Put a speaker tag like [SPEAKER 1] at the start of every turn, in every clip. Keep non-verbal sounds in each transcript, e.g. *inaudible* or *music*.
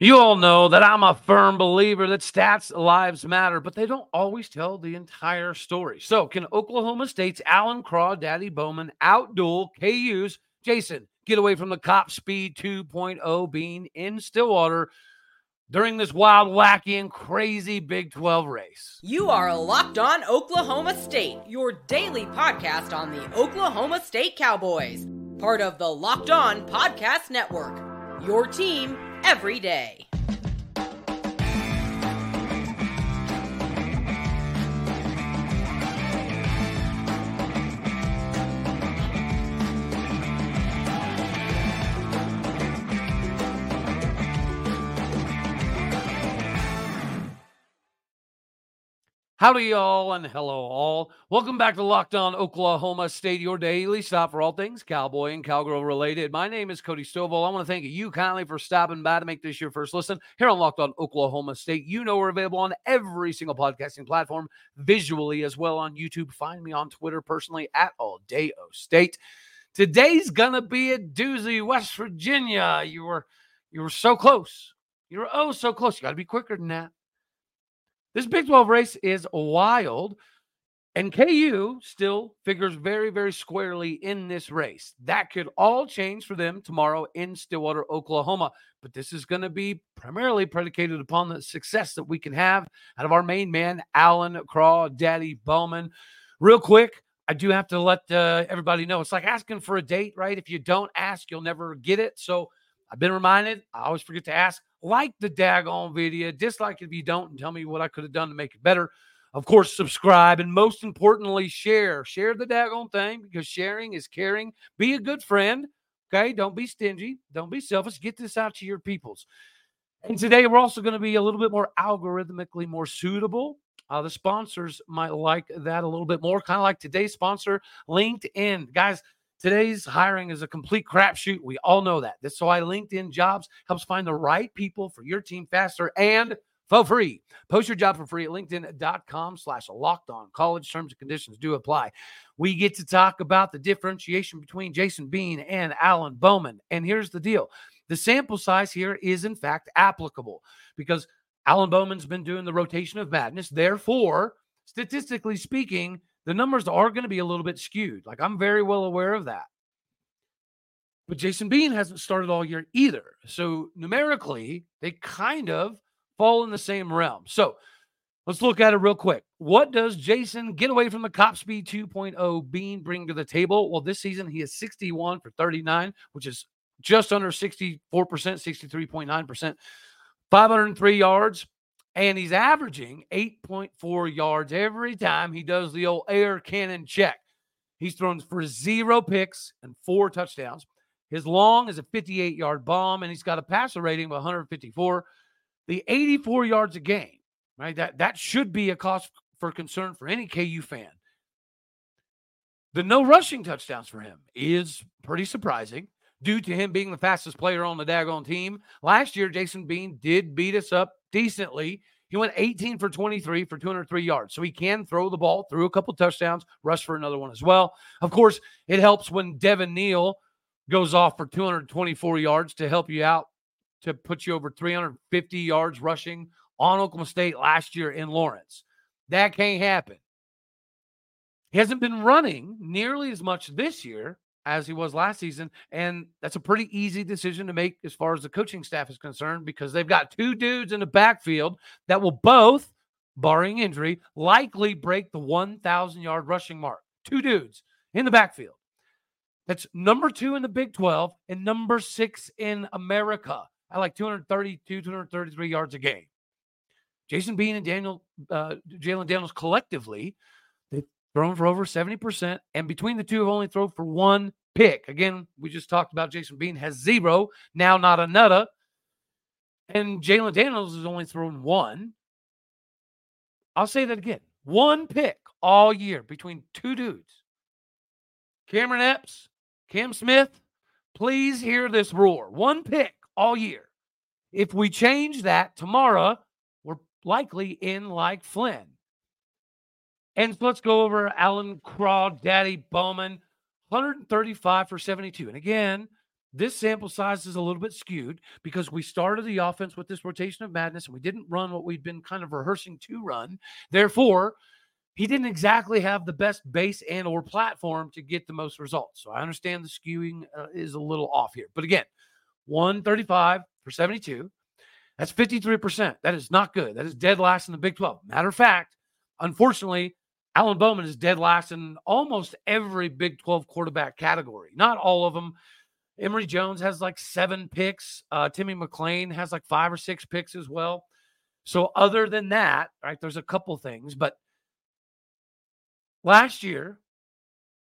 [SPEAKER 1] You all know that I'm a firm believer that stats lives matter, but they don't always tell the entire story. So, can Oklahoma State's Alan Crawdaddy Bowman outduel KU's Jason get away from the Cop Speed 2.0 Bean in Stillwater during this wild, wacky, and crazy Big 12 race?
[SPEAKER 2] You are locked on Oklahoma State, your daily podcast on the Oklahoma State Cowboys, part of the Locked On Podcast Network. Your team every day.
[SPEAKER 1] Howdy, y'all, and hello, all. Welcome back to Locked On Oklahoma State, your daily stop for all things cowboy and cowgirl related. My name is Cody Stovall. I want to thank you kindly for stopping by to make this your first listen here on Locked On Oklahoma State. You know we're available on every single podcasting platform, visually as well on YouTube. Find me on Twitter personally at All Day O State. Today's gonna be a doozy, West Virginia. You were you were so close. You were oh so close. You got to be quicker than that. This Big 12 race is wild. And KU still figures very, very squarely in this race. That could all change for them tomorrow in Stillwater, Oklahoma. But this is going to be primarily predicated upon the success that we can have out of our main man, Alan Crawdaddy Bowman. Real quick, I do have to let uh, everybody know it's like asking for a date, right? If you don't ask, you'll never get it. So I've been reminded, I always forget to ask like the daggone video, dislike it if you don't, and tell me what I could have done to make it better. Of course, subscribe and most importantly, share. Share the daggone thing because sharing is caring. Be a good friend. Okay. Don't be stingy. Don't be selfish. Get this out to your peoples. And today we're also going to be a little bit more algorithmically more suitable. Uh, the sponsors might like that a little bit more, kind of like today's sponsor, LinkedIn. Guys, Today's hiring is a complete crapshoot. We all know that. That's why LinkedIn Jobs helps find the right people for your team faster and for free. Post your job for free at linkedin.com slash locked on college. Terms and conditions do apply. We get to talk about the differentiation between Jason Bean and Alan Bowman. And here's the deal. The sample size here is in fact applicable because Alan Bowman's been doing the rotation of madness. Therefore, statistically speaking, the numbers are going to be a little bit skewed. Like I'm very well aware of that. But Jason Bean hasn't started all year either. So numerically, they kind of fall in the same realm. So let's look at it real quick. What does Jason get away from the Cop Speed 2.0 Bean bring to the table? Well, this season he is 61 for 39, which is just under 64%, 63.9%, 503 yards, and he's averaging 8.4 yards every time he does the old air cannon check. He's thrown for zero picks and four touchdowns. His long is a 58 yard bomb, and he's got a passer rating of 154. The 84 yards a game, right? That, that should be a cause for concern for any KU fan. The no rushing touchdowns for him is pretty surprising due to him being the fastest player on the daggone team. Last year, Jason Bean did beat us up decently. He went 18 for 23 for 203 yards. So he can throw the ball, threw a couple touchdowns, rush for another one as well. Of course, it helps when Devin Neal goes off for 224 yards to help you out to put you over 350 yards rushing on Oklahoma State last year in Lawrence. That can't happen. He hasn't been running nearly as much this year as he was last season. And that's a pretty easy decision to make as far as the coaching staff is concerned because they've got two dudes in the backfield that will both, barring injury, likely break the 1,000 yard rushing mark. Two dudes in the backfield. That's number two in the Big 12 and number six in America at like 232, 233 yards a game. Jason Bean and Daniel, uh, Jalen Daniels collectively thrown for over 70%. And between the two, have only thrown for one pick. Again, we just talked about Jason Bean has zero, now not another. And Jalen Daniels has only thrown one. I'll say that again. One pick all year between two dudes. Cameron Epps, Cam Smith, please hear this roar. One pick all year. If we change that tomorrow, we're likely in like Flynn. And let's go over Alan Crawdaddy Bowman, 135 for 72. And again, this sample size is a little bit skewed because we started the offense with this rotation of madness and we didn't run what we'd been kind of rehearsing to run. Therefore, he didn't exactly have the best base and or platform to get the most results. So I understand the skewing uh, is a little off here. But again, 135 for 72. That's 53%. That is not good. That is dead last in the Big 12. Matter of fact, unfortunately, Alan Bowman is dead last in almost every Big 12 quarterback category. Not all of them. Emory Jones has like seven picks. Uh, Timmy McClain has like five or six picks as well. So, other than that, right, there's a couple things. But last year,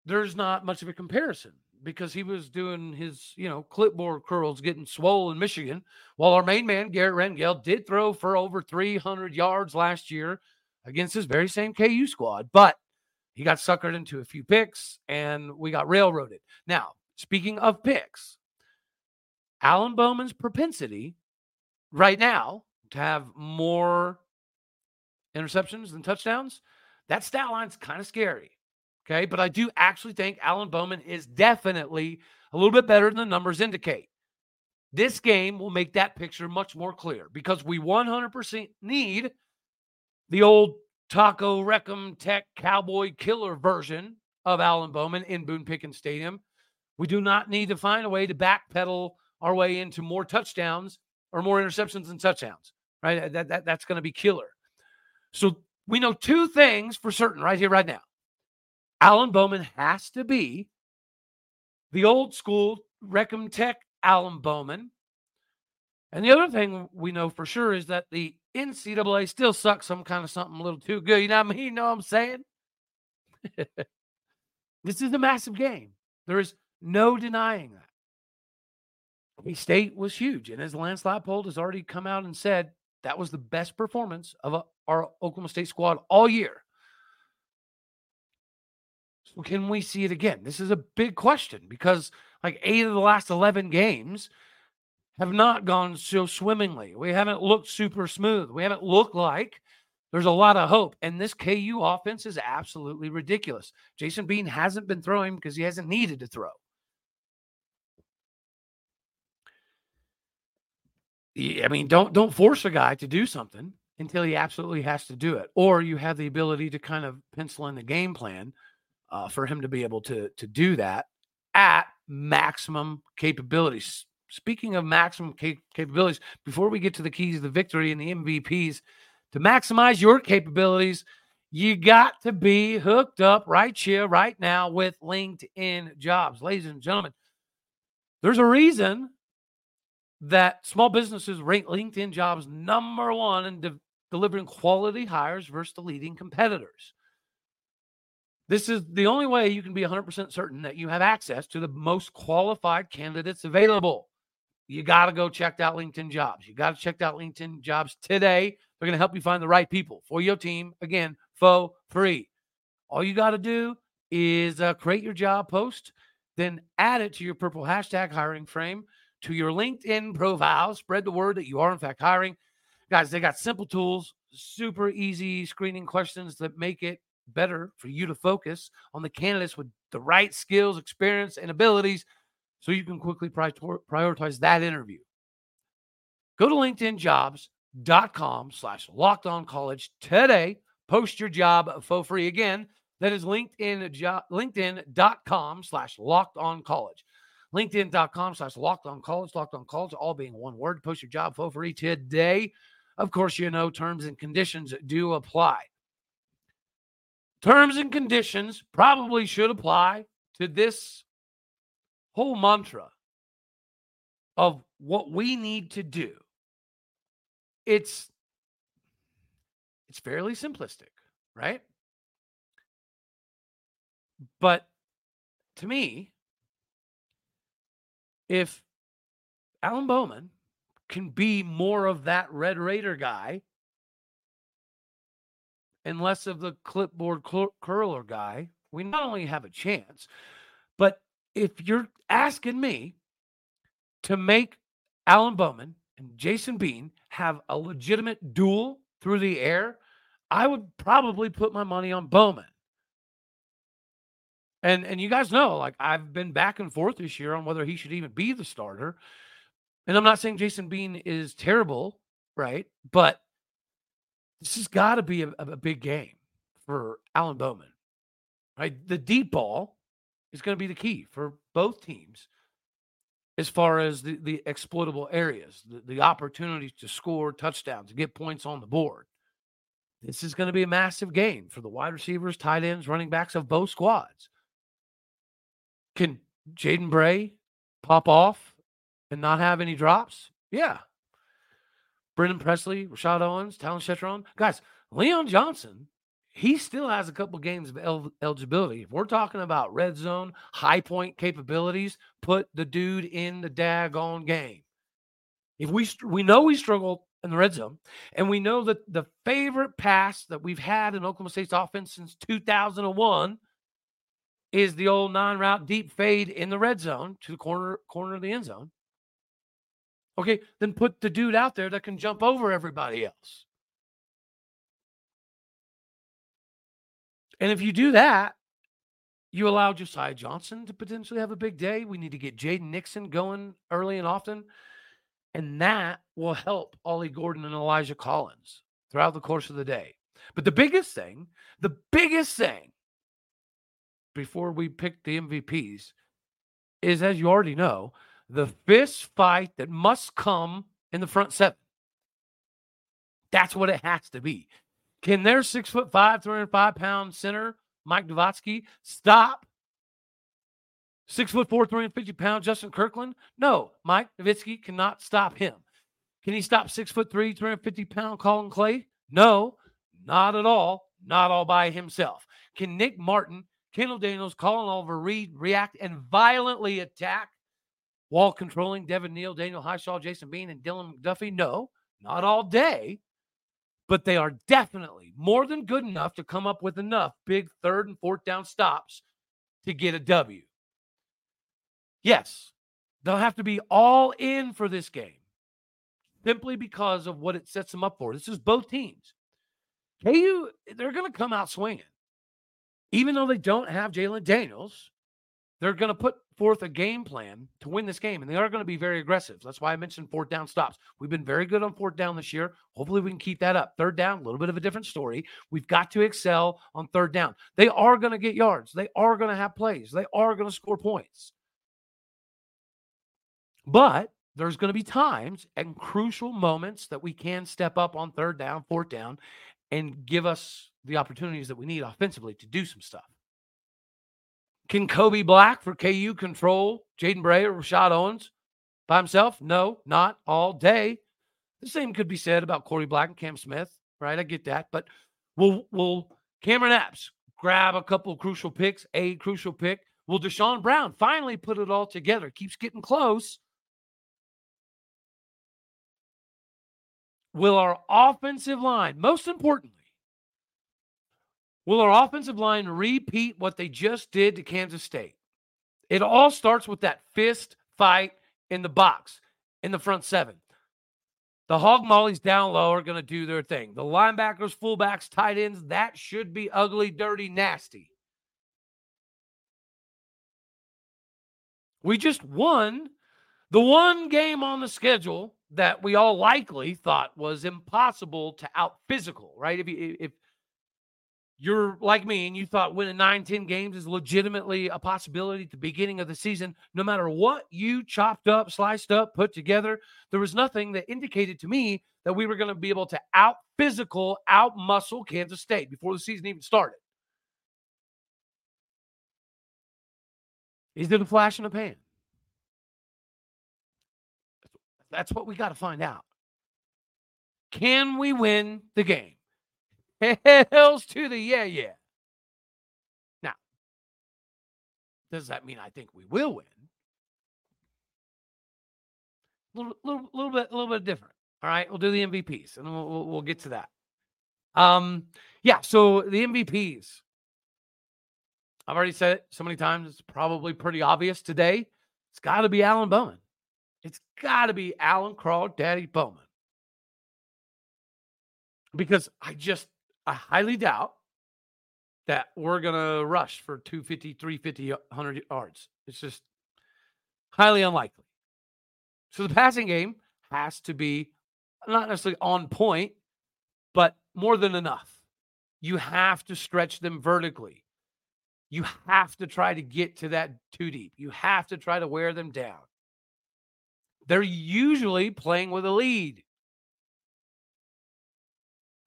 [SPEAKER 1] there's not much of a comparison because he was doing his, you know, clipboard curls getting swole in Michigan, while our main man, Garrett Rangel, did throw for over 300 yards last year against this very same KU squad. But he got suckered into a few picks and we got railroaded. Now, speaking of picks, Alan Bowman's propensity right now to have more interceptions than touchdowns, that stat line's kind of scary. Okay. But I do actually think Alan Bowman is definitely a little bit better than the numbers indicate. This game will make that picture much more clear because we 100% need the old Taco Reckham Tech Cowboy Killer version of Alan Bowman in Boone Pickens Stadium. We do not need to find a way to backpedal our way into more touchdowns or more interceptions and touchdowns, right? That, that, that's going to be killer. So we know two things for certain right here, right now. Alan Bowman has to be the old school Reckham Tech Alan Bowman. And the other thing we know for sure is that the NCAA still sucks some kind of something a little too good. You know what I mean? You know what I'm saying? *laughs* this is a massive game. There is no denying that. K State was huge. And as Lance Leipold has already come out and said, that was the best performance of a, our Oklahoma State squad all year. So can we see it again? This is a big question because like eight of the last 11 games have not gone so swimmingly. We haven't looked super smooth. We haven't looked like there's a lot of hope. And this KU offense is absolutely ridiculous. Jason Bean hasn't been throwing because he hasn't needed to throw. I mean, don't don't force a guy to do something until he absolutely has to do it, or you have the ability to kind of pencil in the game plan uh, for him to be able to to do that at maximum capabilities. Speaking of maximum cap- capabilities, before we get to the keys of the victory and the MVPs, to maximize your capabilities, you got to be hooked up right here, right now with LinkedIn jobs. Ladies and gentlemen, there's a reason that small businesses rank LinkedIn jobs number one in de- delivering quality hires versus the leading competitors. This is the only way you can be 100% certain that you have access to the most qualified candidates available. You got to go check out LinkedIn jobs. You got to check out LinkedIn jobs today. They're going to help you find the right people for your team. Again, for free. All you got to do is uh, create your job post, then add it to your purple hashtag hiring frame to your LinkedIn profile. Spread the word that you are, in fact, hiring. Guys, they got simple tools, super easy screening questions that make it better for you to focus on the candidates with the right skills, experience, and abilities so you can quickly prioritize that interview. Go to linkedinjobs.com slash locked on college today. Post your job for free. Again, that is LinkedIn, linkedin.com slash locked on college. LinkedIn.com slash locked on college, locked on college, all being one word. Post your job for free today. Of course, you know terms and conditions do apply. Terms and conditions probably should apply to this whole mantra of what we need to do. It's it's fairly simplistic, right? But to me, if Alan Bowman can be more of that Red Raider guy and less of the clipboard curler guy, we not only have a chance, if you're asking me to make Alan Bowman and Jason Bean have a legitimate duel through the air, I would probably put my money on Bowman. And and you guys know, like I've been back and forth this year on whether he should even be the starter. And I'm not saying Jason Bean is terrible, right? But this has got to be a, a big game for Alan Bowman. Right? The deep ball is going to be the key for both teams as far as the, the exploitable areas, the, the opportunities to score touchdowns, to get points on the board. This is going to be a massive game for the wide receivers, tight ends, running backs of both squads. Can Jaden Bray pop off and not have any drops? Yeah. Brennan Presley, Rashad Owens, Talyn Shettron. Guys, Leon Johnson, he still has a couple games of el- eligibility. If we're talking about red zone, high point capabilities, put the dude in the daggone game. If we we know we struggle in the red zone. And we know that the favorite pass that we've had in Oklahoma State's offense since 2001 is the old nine route deep fade in the red zone to the corner corner of the end zone. Okay, then put the dude out there that can jump over everybody else. And if you do that, you allow Josiah Johnson to potentially have a big day. We need to get Jaden Nixon going early and often. And that will help Ollie Gordon and Elijah Collins throughout the course of the day. But the biggest thing, the biggest thing before we pick the MVPs is, as you already know, the fist fight that must come in the front seven. That's what it has to be. Can their six foot five, 305 pound center, Mike Novitsky, stop Six foot four, 350 pounds, Justin Kirkland? No, Mike Novitsky cannot stop him. Can he stop six foot three, 350 pound Collin Clay? No, not at all. Not all by himself. Can Nick Martin, Kendal Daniels, Collin Oliver Reed react and violently attack while controlling Devin Neal, Daniel Hishaw, Jason Bean, and Dylan McDuffie? No, not all day. But they are definitely more than good enough to come up with enough big third and fourth down stops to get a W. Yes, they'll have to be all in for this game simply because of what it sets them up for. This is both teams. KU, they're going to come out swinging. Even though they don't have Jalen Daniels, they're going to put forth a game plan to win this game, and they are going to be very aggressive. That's why I mentioned fourth down stops. We've been very good on fourth down this year. Hopefully, we can keep that up. Third down, a little bit of a different story. We've got to excel on third down. They are going to get yards, they are going to have plays, they are going to score points. But there's going to be times and crucial moments that we can step up on third down, fourth down, and give us the opportunities that we need offensively to do some stuff. Can Kobe Black for KU control Jaden Bray or Rashad Owens by himself? No, not all day. The same could be said about Korie Black and Cam Smith, right? I get that. But will will Cameron Epps grab a couple crucial picks, a crucial pick? Will Deshaun Brown finally put it all together? Keeps getting close will our offensive line, most importantly, will our offensive line repeat what they just did to Kansas State? It all starts with that fist fight in the box in the front seven. The hog mollies down low are going to do their thing. The linebackers, fullbacks, tight ends, that should be ugly, dirty, nasty. We just won the one game on the schedule that we all likely thought was impossible to out physical, right? If you, if you're like me and you thought winning nine, 10 games is legitimately a possibility at the beginning of the season, no matter what you chopped up, sliced up, put together, there was nothing that indicated to me that we were going to be able to out physical, out muscle Kansas State before the season even started. Is it a flash in the pan? That's what we got to find out. Can we win the game? Hells to the yeah, yeah. Now, does that mean I think we will win? A little, little, little bit, a little bit different. All right, we'll do the MVPs, and we'll, we'll, we'll get to that. Um, yeah. So the MVPs. I've already said it so many times. It's probably pretty obvious today. It's got to be Alan Bowman. It's got to be Alan Crawdaddy Bowman. Because I just, I highly doubt that we're going to rush for 250, 350, 100 yards. It's just highly unlikely. So the passing game has to be not necessarily on point, but more than enough. You have to stretch them vertically. You have to try to get to that too deep. You have to try to wear them down. They're usually playing with a lead.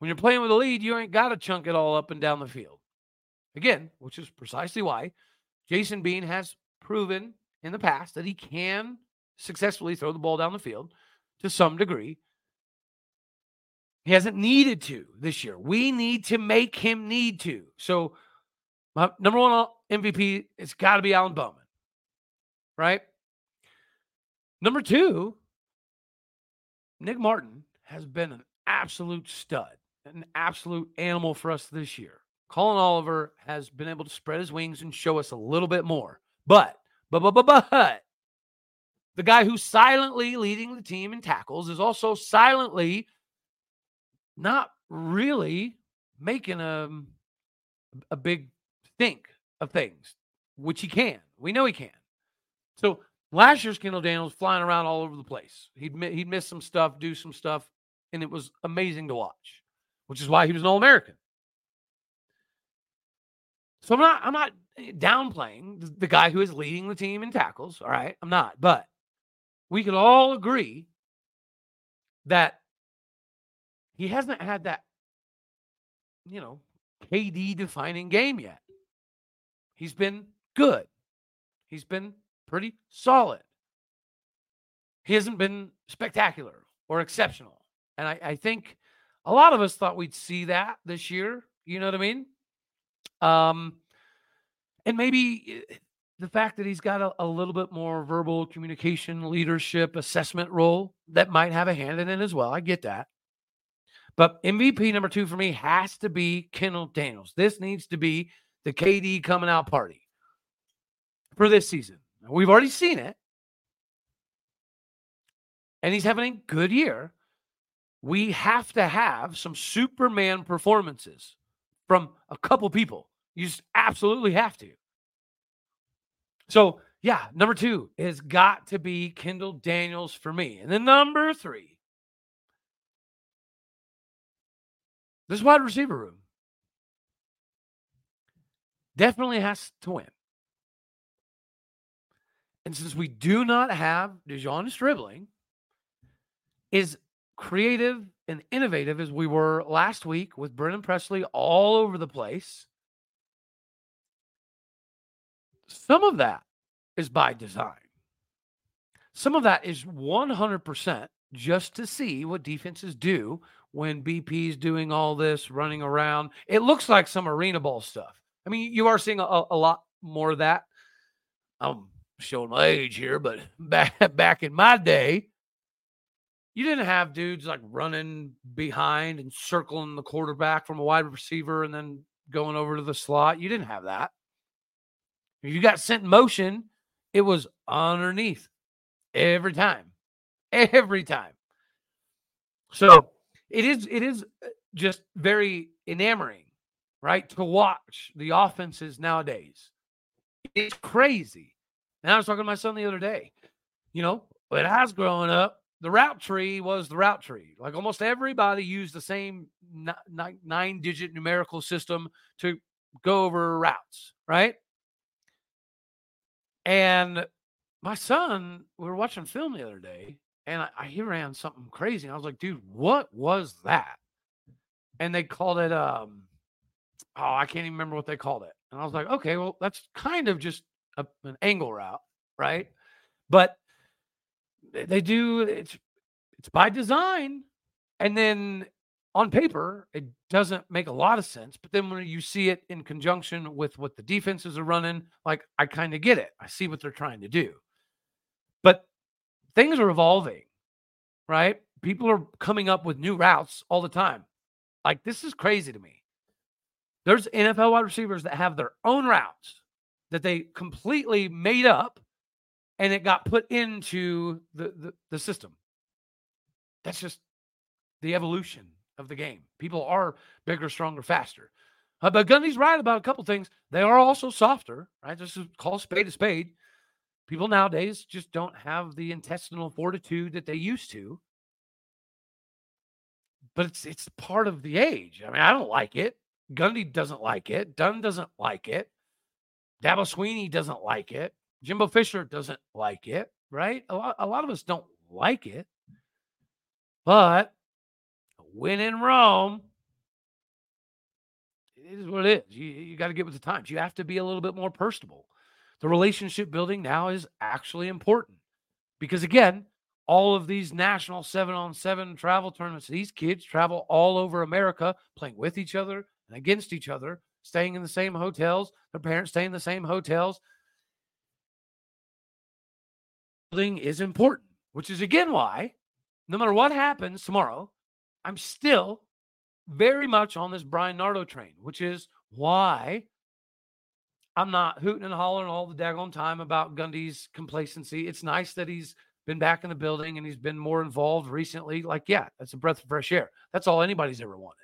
[SPEAKER 1] When you're playing with a lead, you ain't got to chunk it all up and down the field. Again, which is precisely why Jason Bean has proven in the past that he can successfully throw the ball down the field to some degree. He hasn't needed to this year. We need to make him need to. So, my number one MVP, it's got to be Alan Bowman, right? Number two, Nick Martin has been an absolute stud, an absolute animal for us this year. Collin Oliver has been able to spread his wings and show us a little bit more. But, but, but, but, but, the guy who's silently leading the team in tackles is also silently not really making a, a big think of things, which he can. We know he can. So last year's Kendal Daniels flying around all over the place. He'd he'd miss some stuff, do some stuff, and it was amazing to watch, which is why he was an All American. So I'm not I'm not eh, downplaying the guy who is leading the team in tackles. All right, I'm not, but we could all agree that he hasn't had that, you know, KD defining game yet. He's been good. He's been pretty solid. He hasn't been spectacular or exceptional. And I, I think a lot of us thought we'd see that this year. You know what I mean? Um, and maybe eh, the fact that he's got a, a, little bit more verbal communication, leadership, assessment role that might have a hand in it as well. I get that. But MVP number two for me has to be Kendal Daniels. This needs to be the KD coming out party for this season. We've already seen it. And he's having a good year. We have to have some Superman performances from a couple people. You just absolutely have to. So, yeah, number two has got to be Kendal Daniels for me. And then number three This wide receiver room definitely has to win. And since we do not have De'Zhaun Stribling, is creative and innovative as we were last week with Brennan Presley all over the place. Some of that is by design. Some of that is 100% just to see what defenses do when BP's doing all this running around. It looks like some arena ball stuff. I mean, you are seeing a, a lot more of that. I'm showing my age here, but *laughs* back back in my day, you didn't have dudes like running behind and circling the quarterback from a wide receiver and then going over to the slot. You didn't have that. If you got sent motion, it was underneath every time. Every time. So it is it is uh, just very enamoring, right? To watch the offenses nowadays. It's crazy. And I was talking to my son the other day. You know, when I was growing up, the route tree was the route tree. Like almost everybody used the same nine digit numerical system to go over routes, right? And my son, we were watching film the other day, and I, I he ran something crazy. I was like, dude, what was that? And they called it um oh, I can't even remember what they called it. And I was like, okay, well, that's kind of just a, an angle route, right? But they do it's it's by design. And then on paper, it doesn't make a lot of sense. But then when you see it in conjunction with what the defenses are running, like I kind of get it. I see what they're trying to do. But things are evolving, right? People are coming up with new routes all the time. Like this is crazy to me. There's NFL wide receivers that have their own routes that they completely made up and it got put into the, the, the system. That's just the evolution of the game. People are bigger, stronger, faster. Uh, but Gundy's right about a couple things. They are also softer, right? Just call spade a spade. People nowadays just don't have the intestinal fortitude that they used to. But it's it's part of the age. I mean, I don't like it. Gundy doesn't like it. Dunn doesn't like it. Dabo Swinney doesn't like it. Jimbo Fisher doesn't like it, right? A lot, a lot of us don't like it. But when in Rome, it is what it is. You, you got to get with the times. You have to be a little bit more personable. The relationship building now is actually important because, again, all of these national seven on seven travel tournaments, these kids travel all over America playing with each other and against each other, staying in the same hotels, their parents stay in the same hotels. Building is important, which is again why, no matter what happens tomorrow, I'm still very much on this Brian Nardo train, which is why I'm not hooting and hollering all the daggone time about Gundy's complacency. It's nice that he's been back in the building and he's been more involved recently. Like, yeah, that's a breath of fresh air. That's all anybody's ever wanted.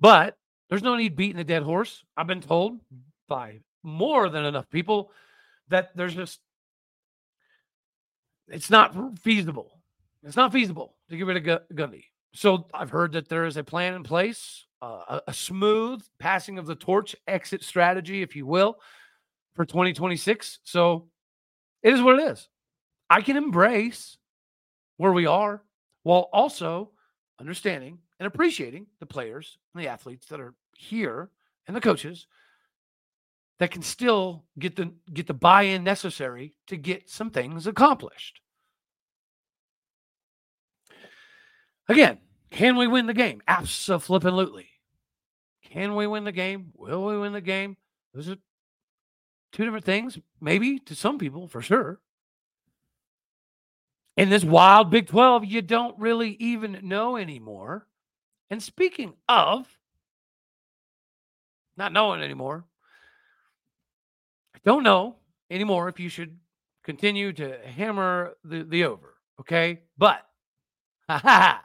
[SPEAKER 1] But there's no need beating a dead horse. I've been told by more than enough people that there's just it's not feasible. It's not feasible to get rid of Gundy. So I've heard that there is a plan in place, uh, a, a smooth passing of the torch exit strategy, if you will, for 2026. So it is what it is. I can embrace where we are while also understanding and appreciating the players and the athletes that are here and the coaches that can still get the get the buy-in necessary to get some things accomplished. Again, can we win the game? Absolutely. Can we win the game? Will we win the game? Those are two different things, maybe to some people for sure. In this wild Big 12, you don't really even know anymore. And speaking of not knowing anymore, I don't know anymore if you should continue to hammer the, the over. Okay. But, *laughs* the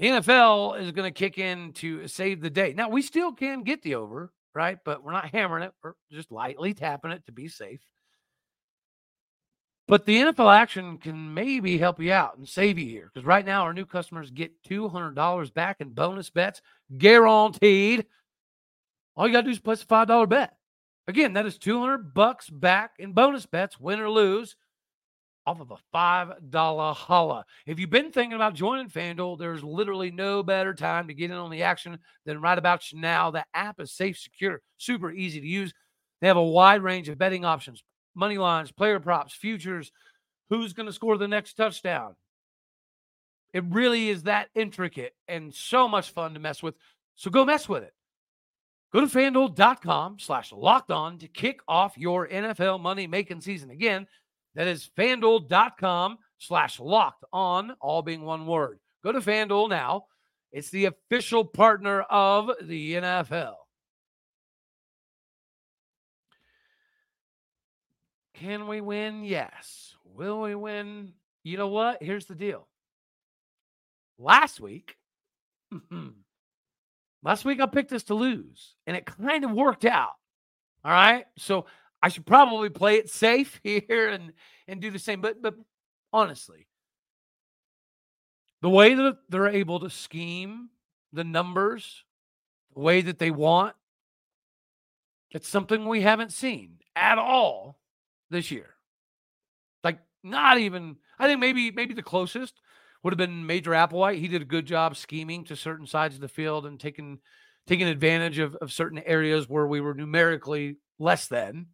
[SPEAKER 1] NFL is going to kick in to save the day. Now, we still can get the over, right? But we're not hammering it. We're just lightly tapping it to be safe. But the NFL action can maybe help you out and save you here because right now our new customers get $200 back in bonus bets guaranteed. All you got to do is place a $5 bet. Again, that is 200 bucks back in bonus bets, win or lose off of a $5 holla. If you've been thinking about joining FanDuel, there's literally no better time to get in on the action than right about now. The app is safe, secure, super easy to use. They have a wide range of betting options, money lines, player props, futures, who's going to score the next touchdown. It really is that intricate and so much fun to mess with. So go mess with it. Go to fanduel.com slash locked on to kick off your NFL money making season. Again, that is fanduel.com slash locked on, all being one word. Go to FanDuel now. It's the official partner of the NFL. Can we win? Yes. Will we win? You know what? Here's the deal. Last week, *clears throat* hmm, last week I picked us to lose, and it kind of worked out. All right. So I should probably play it safe *laughs* here and and do the same. But but honestly, the way that they're able to scheme the numbers, the way that they want, it's something we haven't seen at all this year. Like not even. I think maybe maybe the closest would have been Major Applewhite. He did a good job scheming to certain sides of the field and taking taking advantage of, of certain areas where we were numerically less than.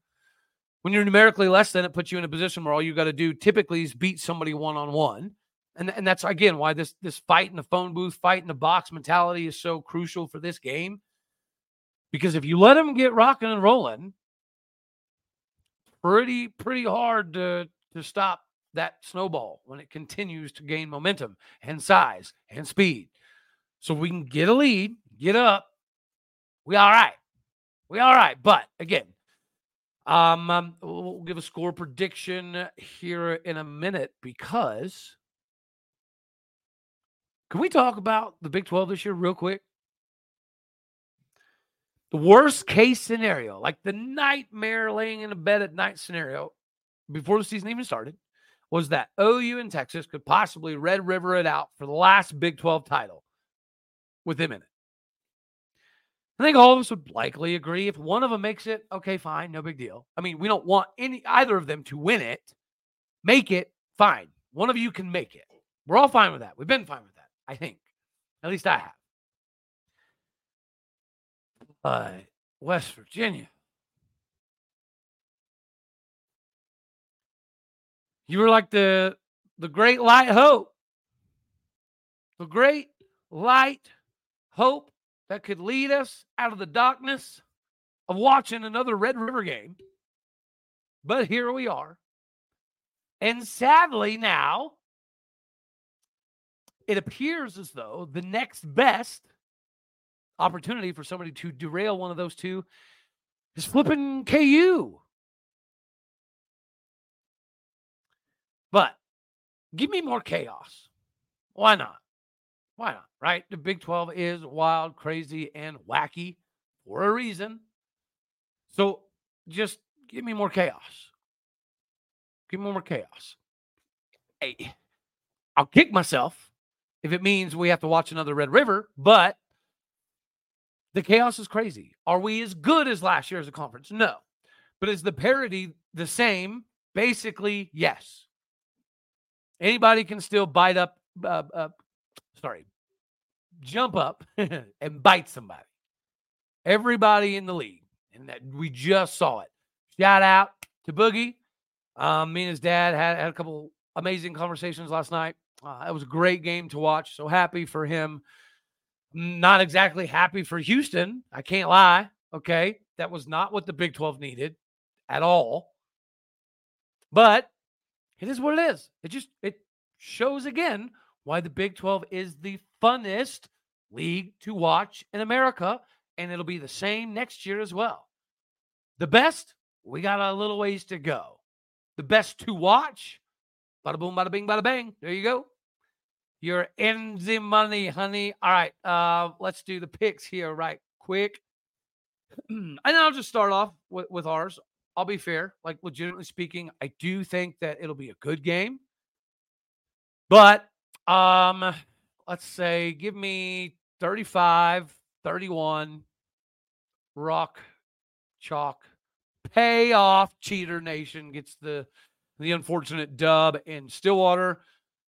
[SPEAKER 1] When you're numerically less than, it puts you in a position where all you got to do typically is beat somebody one on one. And, and that's again why this this fight in the phone booth, fight in the box mentality is so crucial for this game. Because if you let them get rocking and rolling, pretty pretty hard to to stop that snowball when it continues to gain momentum and size and speed. So we can get a lead, get up. We all right. We all right. But again, um, um, we'll give a score prediction here in a minute because can we talk about the Big 12 this year real quick? The worst case scenario, like the nightmare laying in a bed at night scenario before the season even started, was that OU and Texas could possibly Red River it out for the last Big 12 title with them in it. I think all of us would likely agree if one of them makes it, okay, fine, no big deal. I mean, we don't want any either of them to win it. Make it, fine. One of you can make it. We're all fine with that. We've been fine with that, I think. At least I have. Uh, West Virginia. You were like the the great light hope. The great light hope that could lead us out of the darkness of watching another Red River game. But here we are. And sadly, now it appears as though the next best opportunity for somebody to derail one of those two is flipping KU. But give me more chaos. Why not? Why not? Right? The Big 12 is wild, crazy, and wacky for a reason. So just give me more chaos. Give me more chaos. Hey, I'll kick myself if it means we have to watch another Red River, but the chaos is crazy. Are we as good as last year as a conference? No. But is the parity the same? Basically, yes. Anybody can still bite up, uh, uh, sorry, jump up *laughs* and bite somebody. Everybody in the league. And that we just saw it. Shout out to Boogie. Um, me and his dad had, had a couple amazing conversations last night. Uh, it was a great game to watch. So happy for him. Not exactly happy for Houston. I can't lie. Okay. That was not what the Big 12 needed at all. But it is what it is. It just it shows again why the Big 12 is the funnest league to watch in America. And it'll be the same next year as well. The best, we got a little ways to go. The best to watch, bada boom, bada bing, bada bang. There you go. You're in the money, honey. All right, uh, let's do the picks here right quick. *clears throat* and I'll just start off with, with ours. I'll be fair. Like, legitimately speaking, I do think that it'll be a good game. But um, let's say give me 35, 31, rock, chalk, pay off. Cheater Nation gets the the unfortunate dub in Stillwater.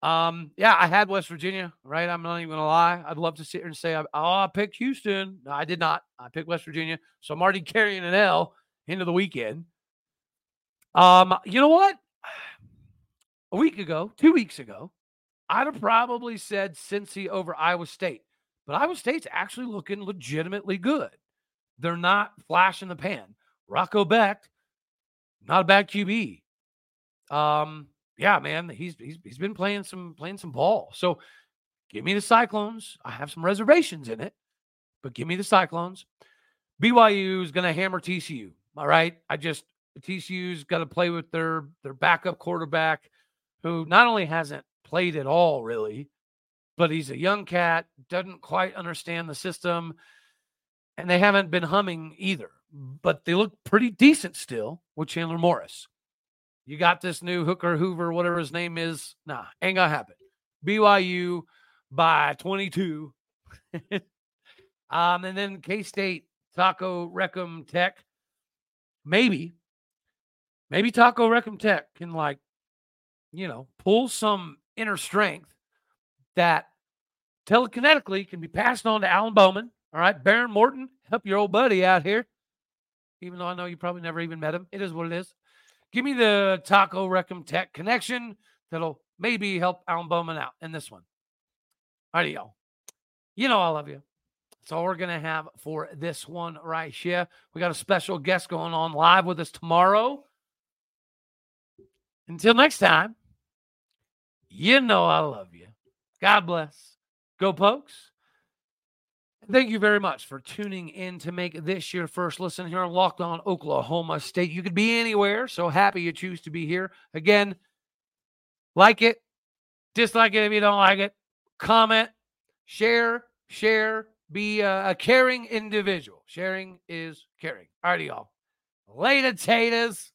[SPEAKER 1] Um, yeah, I had West Virginia, right? I'm not even gonna lie. I'd love to sit here and say, oh, I picked Houston. No, I did not. I picked West Virginia. So I'm already *laughs* carrying an L into the weekend. Um, you know what? A week ago, two weeks ago, I'd have probably said Cincy over Iowa State. But Iowa State's actually looking legitimately good. They're not flash in the pan. Rocco Becht, not a bad QB. Um, yeah, man, he's he's he's been playing some playing some ball. So give me the Cyclones. I have some reservations in it, but give me the Cyclones. BYU is going to hammer TCU. All right, I just TCU's got to play with their their backup quarterback, who not only hasn't played at all really, but he's a young cat, doesn't quite understand the system, and they haven't been humming either. But they look pretty decent still with Chandler Morris. You got this new Hooker Hoover, whatever his name is. Nah, ain't gonna happen. BYU by 22. *laughs* um, and then K State, Taco Recum Tech. Maybe, maybe Taco Recum Tech can like, you know, pull some inner strength that telekinetically can be passed on to Alan Bowman. All right, Behren Morton, help your old buddy out here. Even though I know you probably never even met him, it is what it is. Give me the Taco Recum Tech connection that'll maybe help Alan Bowman out in this one. All right, y'all. You know I love you. That's all we're gonna have for this one right here. We got a special guest going on live with us tomorrow. Until next time, you know I love you. God bless. Go Pokes. Thank you very much for tuning in to make this your first listen here on Locked On Oklahoma State. You could be anywhere, so happy you choose to be here. Again, like it, dislike it if you don't like it, comment, share, share, be a, a caring individual. Sharing is caring. Alrighty, y'all. Later, taters.